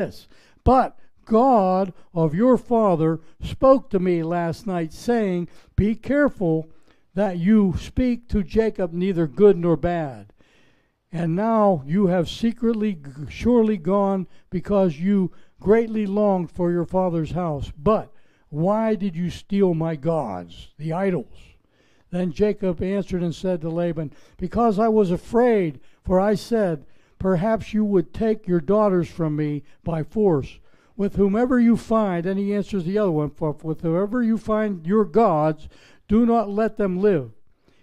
this. But God of your father spoke to me last night, saying, Be careful that you speak to Jacob neither good nor bad. And now you have secretly, surely gone because you greatly longed for your father's house. But why did you steal my gods, the idols? Then Jacob answered and said to Laban, Because I was afraid, for I said, Perhaps you would take your daughters from me by force. With whomever you find, and he answers the other one, for with whoever you find your gods, do not let them live.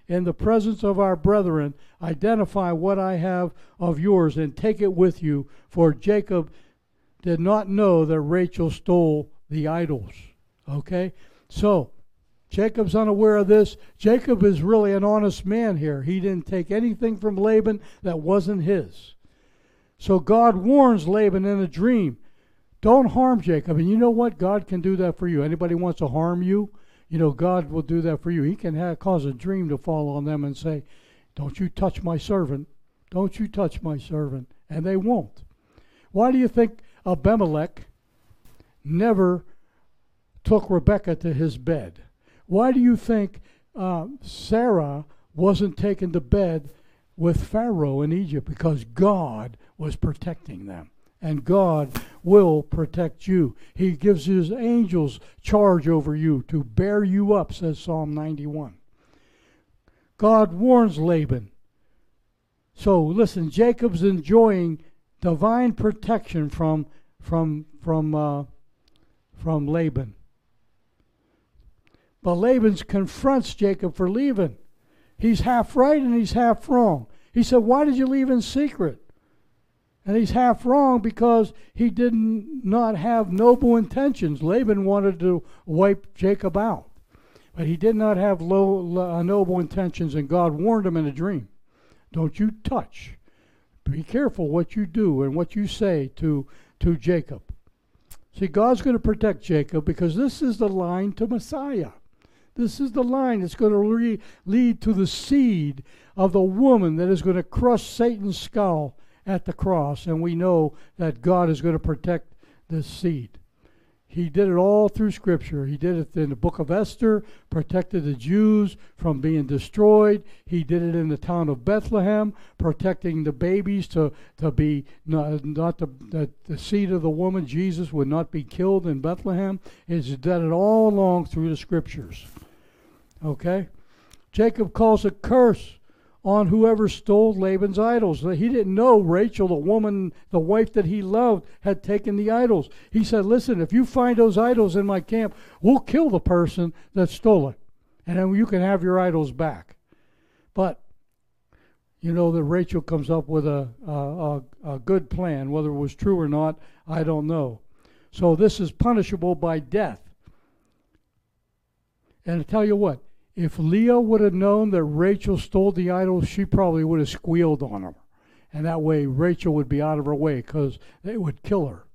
In the presence of our brethren, identify what I have of yours and take it with you, for Jacob did not know that Rachel stole the idols. Okay? So, Jacob's unaware of this. Jacob is really an honest man here. He didn't take anything from Laban that wasn't his. So God warns Laban in a dream, don't harm Jacob. And you know what? God can do that for you. Anybody wants to harm you, you know, God will do that for you. He can have, cause a dream to fall on them and say, don't you touch my servant. Don't you touch my servant. And they won't. Why do you think Abimelech never took Rebekah to his bed? Why do you think uh, Sarah wasn't taken to bed with Pharaoh in Egypt? Because God was protecting them. And God will protect you. He gives his angels charge over you to bear you up, says Psalm 91. God warns Laban. So listen, Jacob's enjoying divine protection from from from uh, from Laban. But Laban confronts Jacob for leaving. He's half right and he's half wrong. He said, Why did you leave in secret? And he's half wrong because he did not have noble intentions. Laban wanted to wipe Jacob out. But he did not have low, uh, noble intentions, and God warned him in a dream. Don't you touch. Be careful what you do and what you say to, to Jacob. See, God's going to protect Jacob because this is the line to Messiah. This is the line that's going to re- lead to the seed of the woman that is going to crush Satan's skull at the cross, and we know that God is going to protect this seed. He did it all through Scripture. He did it in the book of Esther, protected the Jews from being destroyed. He did it in the town of Bethlehem, protecting the babies to, to be not, not the, the, the seed of the woman, Jesus, would not be killed in Bethlehem. He's done it all along through the Scriptures. Okay? Jacob calls a curse on whoever stole Laban's idols. He didn't know Rachel, the woman, the wife that he loved, had taken the idols. He said, Listen, if you find those idols in my camp, we'll kill the person that stole it. And then you can have your idols back. But you know that Rachel comes up with a, a, a, a good plan. Whether it was true or not, I don't know. So this is punishable by death. And I tell you what, if Leah would have known that Rachel stole the idol, she probably would have squealed on her. And that way Rachel would be out of her way because they would kill her.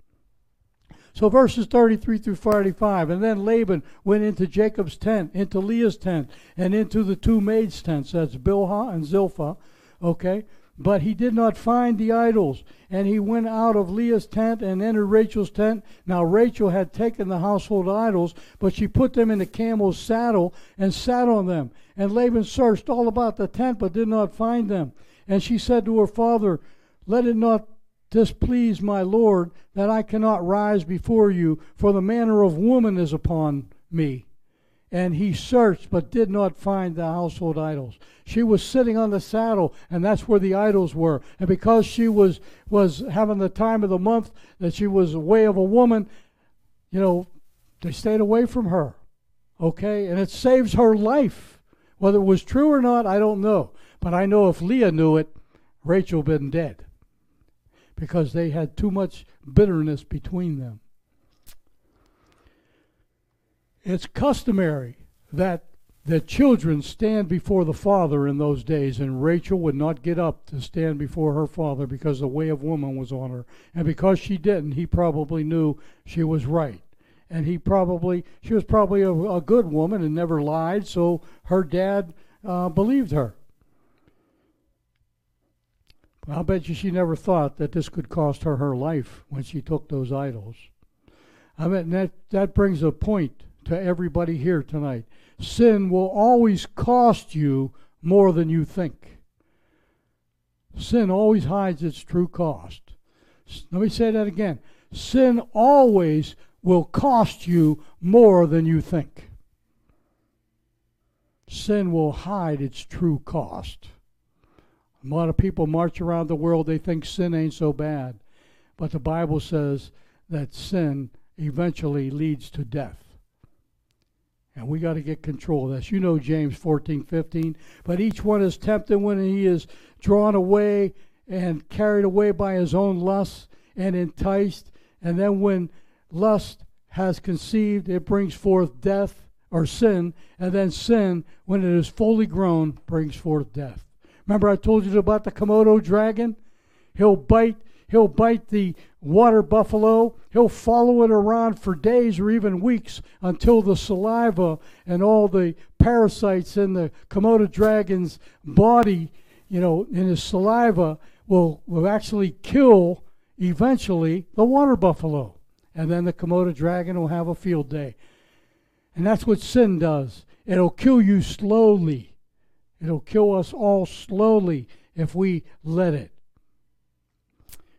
So verses 33 through 45. And then Laban went into Jacob's tent, into Leah's tent, and into the two maids' tents. That's Bilhah and Zilpah. Okay? But he did not find the idols. And he went out of Leah's tent and entered Rachel's tent. Now Rachel had taken the household idols, but she put them in the camel's saddle and sat on them. And Laban searched all about the tent, but did not find them. And she said to her father, Let it not displease my lord that I cannot rise before you, for the manner of woman is upon me and he searched but did not find the household idols. She was sitting on the saddle, and that's where the idols were. And because she was was having the time of the month that she was way of a woman, you know, they stayed away from her. Okay, and it saves her life. Whether it was true or not, I don't know. But I know if Leah knew it, Rachel been dead because they had too much bitterness between them. It's customary that the children stand before the father in those days, and Rachel would not get up to stand before her father because the way of woman was on her. And because she didn't, he probably knew she was right. And he probably, she was probably a, a good woman and never lied, so her dad uh, believed her. I'll bet you she never thought that this could cost her her life when she took those idols. I mean, that, that brings a point to everybody here tonight. Sin will always cost you more than you think. Sin always hides its true cost. Let me say that again. Sin always will cost you more than you think. Sin will hide its true cost. A lot of people march around the world, they think sin ain't so bad. But the Bible says that sin eventually leads to death. And we got to get control of this. You know James 14, 15. But each one is tempted when he is drawn away and carried away by his own lust and enticed. And then when lust has conceived, it brings forth death or sin. And then sin, when it is fully grown, brings forth death. Remember, I told you about the Komodo dragon? He'll bite He'll bite the water buffalo. He'll follow it around for days or even weeks until the saliva and all the parasites in the Komodo dragon's body, you know, in his saliva, will, will actually kill eventually the water buffalo. And then the Komodo dragon will have a field day. And that's what sin does. It'll kill you slowly. It'll kill us all slowly if we let it.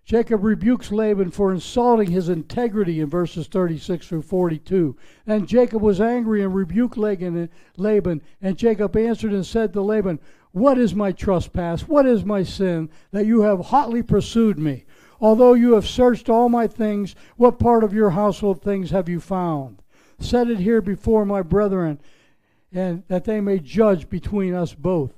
Jacob rebukes Laban for insulting his integrity in verses 36 through 42. And Jacob was angry and rebuked Laban. And Jacob answered and said to Laban, What is my trespass? What is my sin that you have hotly pursued me? Although you have searched all my things, what part of your household things have you found? Set it here before my brethren, and that they may judge between us both.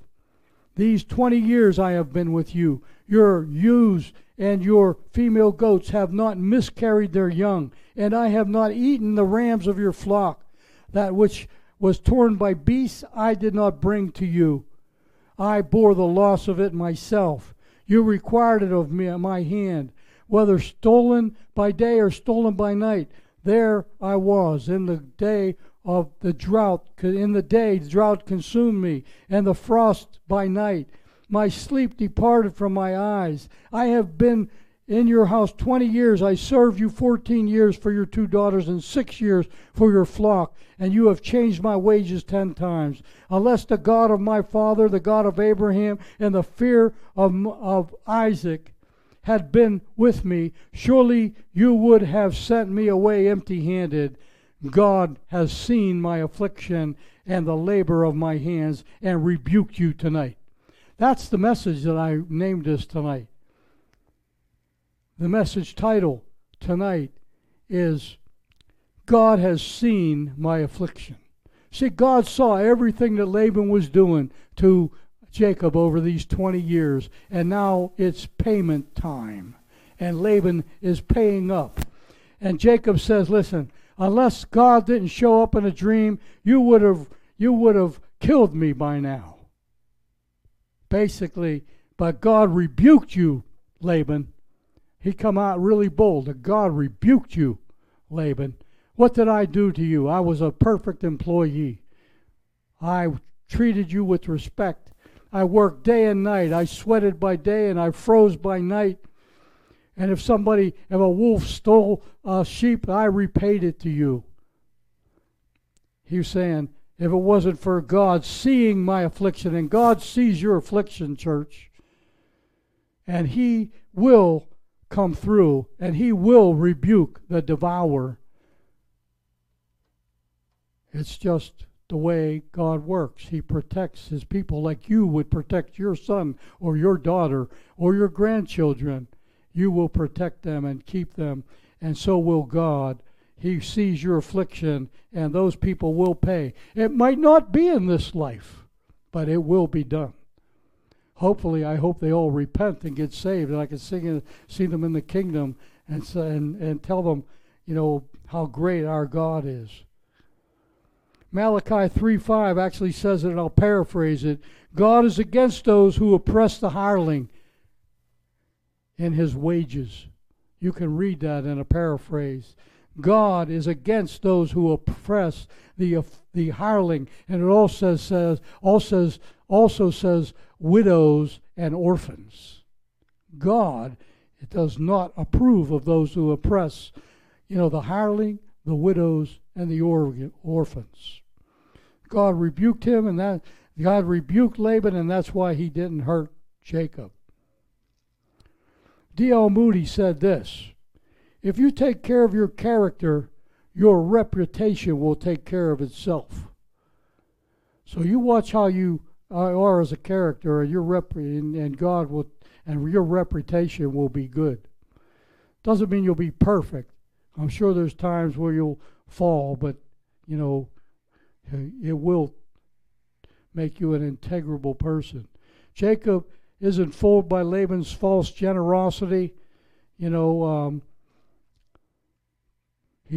These twenty years I have been with you. Your ewes and your female goats have not miscarried their young, and I have not eaten the rams of your flock. That which was torn by beasts I did not bring to you. I bore the loss of it myself. You required it of me at my hand, whether stolen by day or stolen by night. There I was in the day of the drought. In the day, drought consumed me, and the frost by night. My sleep departed from my eyes. I have been in your house 20 years. I served you 14 years for your two daughters and six years for your flock, and you have changed my wages 10 times. Unless the God of my father, the God of Abraham, and the fear of, of Isaac had been with me, surely you would have sent me away empty handed. God has seen my affliction and the labor of my hands and rebuked you tonight. That's the message that I named this tonight. The message title tonight is God has seen my affliction. See, God saw everything that Laban was doing to Jacob over these 20 years, and now it's payment time. And Laban is paying up. And Jacob says, Listen, unless God didn't show up in a dream, you would have you would have killed me by now basically, but God rebuked you, Laban. He come out really bold. God rebuked you, Laban. What did I do to you? I was a perfect employee. I treated you with respect. I worked day and night. I sweated by day and I froze by night. And if somebody, if a wolf stole a sheep, I repaid it to you. He was saying, if it wasn't for God seeing my affliction. And God sees your affliction, church. And He will come through and He will rebuke the devourer. It's just the way God works. He protects His people like you would protect your son or your daughter or your grandchildren. You will protect them and keep them, and so will God he sees your affliction, and those people will pay. It might not be in this life, but it will be done. Hopefully, I hope they all repent and get saved, and I can sing, see them in the kingdom and, and, and tell them, you know, how great our God is. Malachi 3:5 actually says it, and I'll paraphrase it. God is against those who oppress the hireling in his wages. You can read that in a paraphrase. God is against those who oppress the the hireling, and it also says also also says widows and orphans. God does not approve of those who oppress, you know, the hireling, the widows, and the orphans. God rebuked him, and that God rebuked Laban, and that's why he didn't hurt Jacob. D.L. Moody said this If you take care of your character, your reputation will take care of itself. So you watch how you are as a character, and your rep- and, and God will, and your reputation will be good. Doesn't mean you'll be perfect. I'm sure there's times where you'll fall, but you know, it will make you an integrable person. Jacob isn't fooled by Laban's false generosity. You know, um,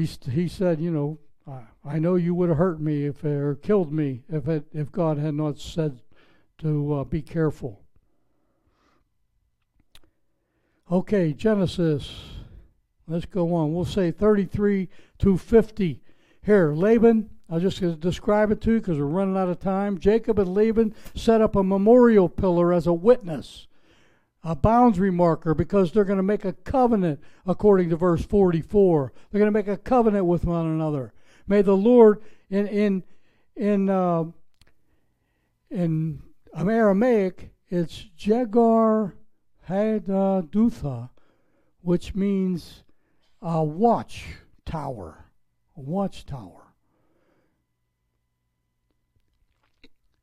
he, he said, you know, I, I know you would have hurt me if or killed me if it, if God had not said to uh, be careful. Okay, Genesis. Let's go on. We'll say 33 to 50. Here, Laban I'll just describe it to you because we're running out of time. Jacob and Laban set up a memorial pillar as a witness, a boundary marker, because they're going to make a covenant, according to verse 44. They're going to make a covenant with one another. May the Lord, in in in uh, in Aramaic, it's Jegar Hadutha, which means a watch tower, a watchtower.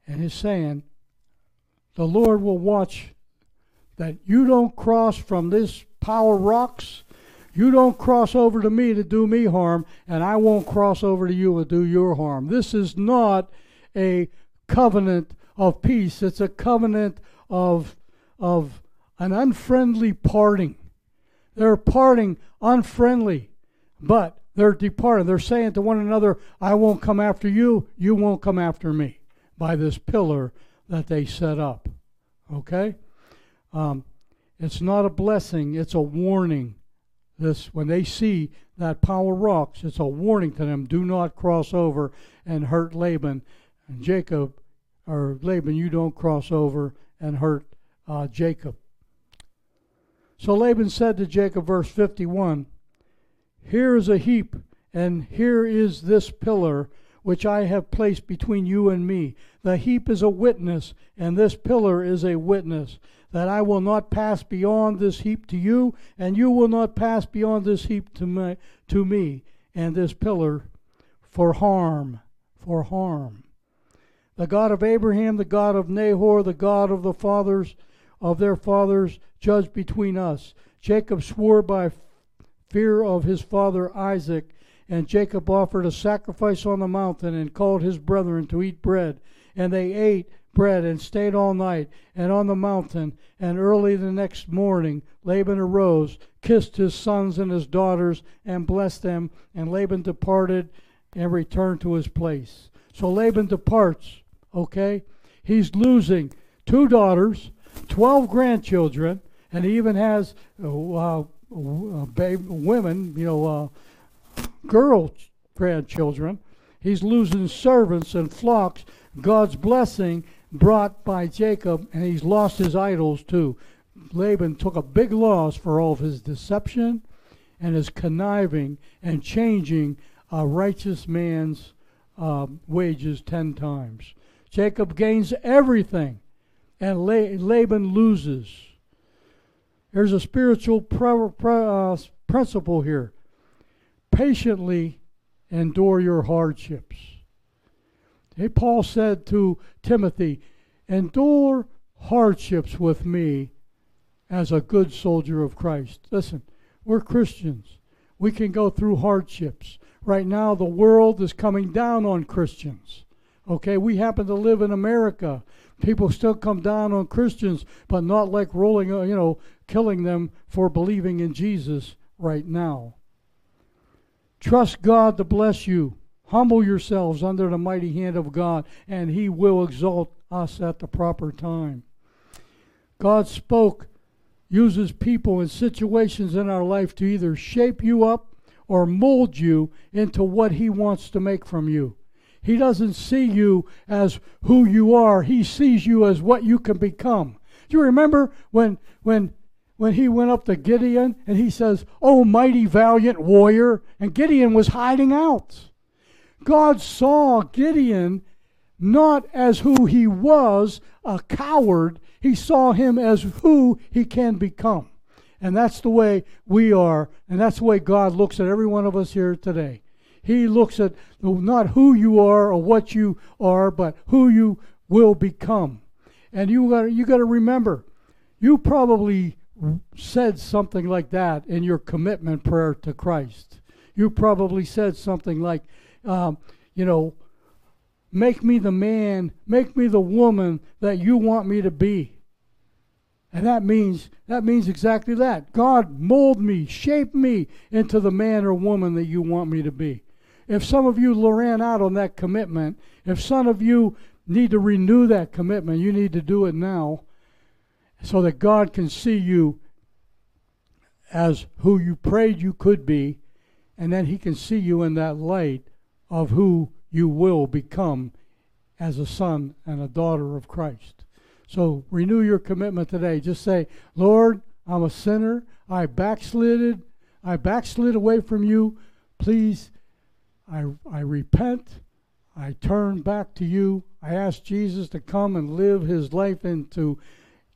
and he's saying, The Lord will watch that you don't cross from this power rocks. You don't cross over to me to do me harm, and I won't cross over to you to do your harm. This is not a covenant of peace. It's a covenant of, of an unfriendly parting. They're parting unfriendly, but they're departing. They're saying to one another, I won't come after you, you won't come after me by this pillar that they set up. Okay? Um, it's not a blessing, it's a warning. This when they see that power rocks, it's a warning to them. Do not cross over and hurt Laban and Jacob, or Laban, you don't cross over and hurt uh, Jacob. So Laban said to Jacob, verse 51, Here is a heap, and here is this pillar which I have placed between you and me. The heap is a witness, and this pillar is a witness, that I will not pass beyond this heap to you, and you will not pass beyond this heap to me, to me and this pillar for harm, for harm. The God of Abraham, the God of Nahor, the God of the fathers of their fathers, judge between us. Jacob swore by fear of his father Isaac and Jacob offered a sacrifice on the mountain and called his brethren to eat bread. And they ate bread and stayed all night and on the mountain. And early the next morning Laban arose, kissed his sons and his daughters, and blessed them. And Laban departed and returned to his place. So Laban departs, okay? He's losing two daughters, 12 grandchildren, and he even has uh, uh, babe, women, you know, uh, girl grandchildren. He's losing servants and flocks. God's blessing brought by Jacob, and he's lost his idols too. Laban took a big loss for all of his deception and his conniving and changing a righteous man's uh, wages ten times. Jacob gains everything, and Laban loses. There's a spiritual uh, principle here patiently endure your hardships. Hey, Paul said to Timothy, endure hardships with me as a good soldier of Christ. Listen, we're Christians. We can go through hardships. Right now, the world is coming down on Christians. Okay, we happen to live in America. People still come down on Christians, but not like rolling, uh, you know, killing them for believing in Jesus right now. Trust God to bless you. Humble yourselves under the mighty hand of God, and He will exalt us at the proper time. God spoke, uses people and situations in our life to either shape you up or mold you into what He wants to make from you. He doesn't see you as who you are, He sees you as what you can become. Do you remember when, when when he went up to Gideon and he says, Oh, mighty valiant warrior. And Gideon was hiding out. God saw Gideon not as who he was, a coward. He saw him as who he can become. And that's the way we are, and that's the way God looks at every one of us here today. He looks at not who you are or what you are, but who you will become. And you got you got to remember, you probably said something like that in your commitment prayer to Christ. You probably said something like, um, you know, make me the man, make me the woman that you want me to be. And that means that means exactly that. God mold me, shape me into the man or woman that you want me to be. If some of you ran out on that commitment, if some of you need to renew that commitment, you need to do it now so that God can see you as who you prayed you could be, and then He can see you in that light of who you will become as a son and a daughter of Christ. So renew your commitment today. Just say, Lord, I'm a sinner. I backslided. I backslid away from you. Please, I, I repent. I turn back to you. I ask Jesus to come and live his life into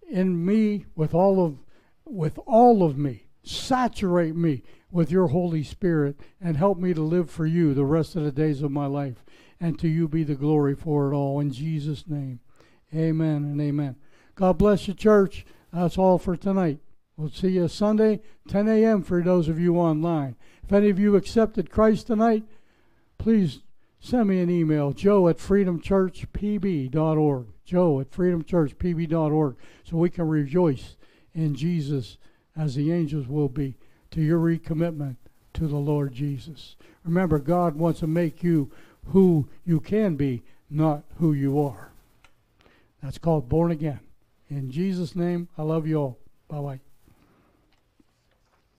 in me with all of with all of me. Saturate me with your Holy Spirit and help me to live for you the rest of the days of my life. And to you be the glory for it all. In Jesus' name. Amen and amen. God bless you, church. That's all for tonight. We'll see you Sunday, 10 a.m. for those of you online. If any of you accepted Christ tonight, please send me an email, joe at freedomchurchpb.org. Joe at freedomchurchpb.org, so we can rejoice in Jesus as the angels will be to your recommitment to the Lord Jesus. Remember, God wants to make you who you can be, not who you are. That's called born again. In Jesus' name, I love you all. Bye bye.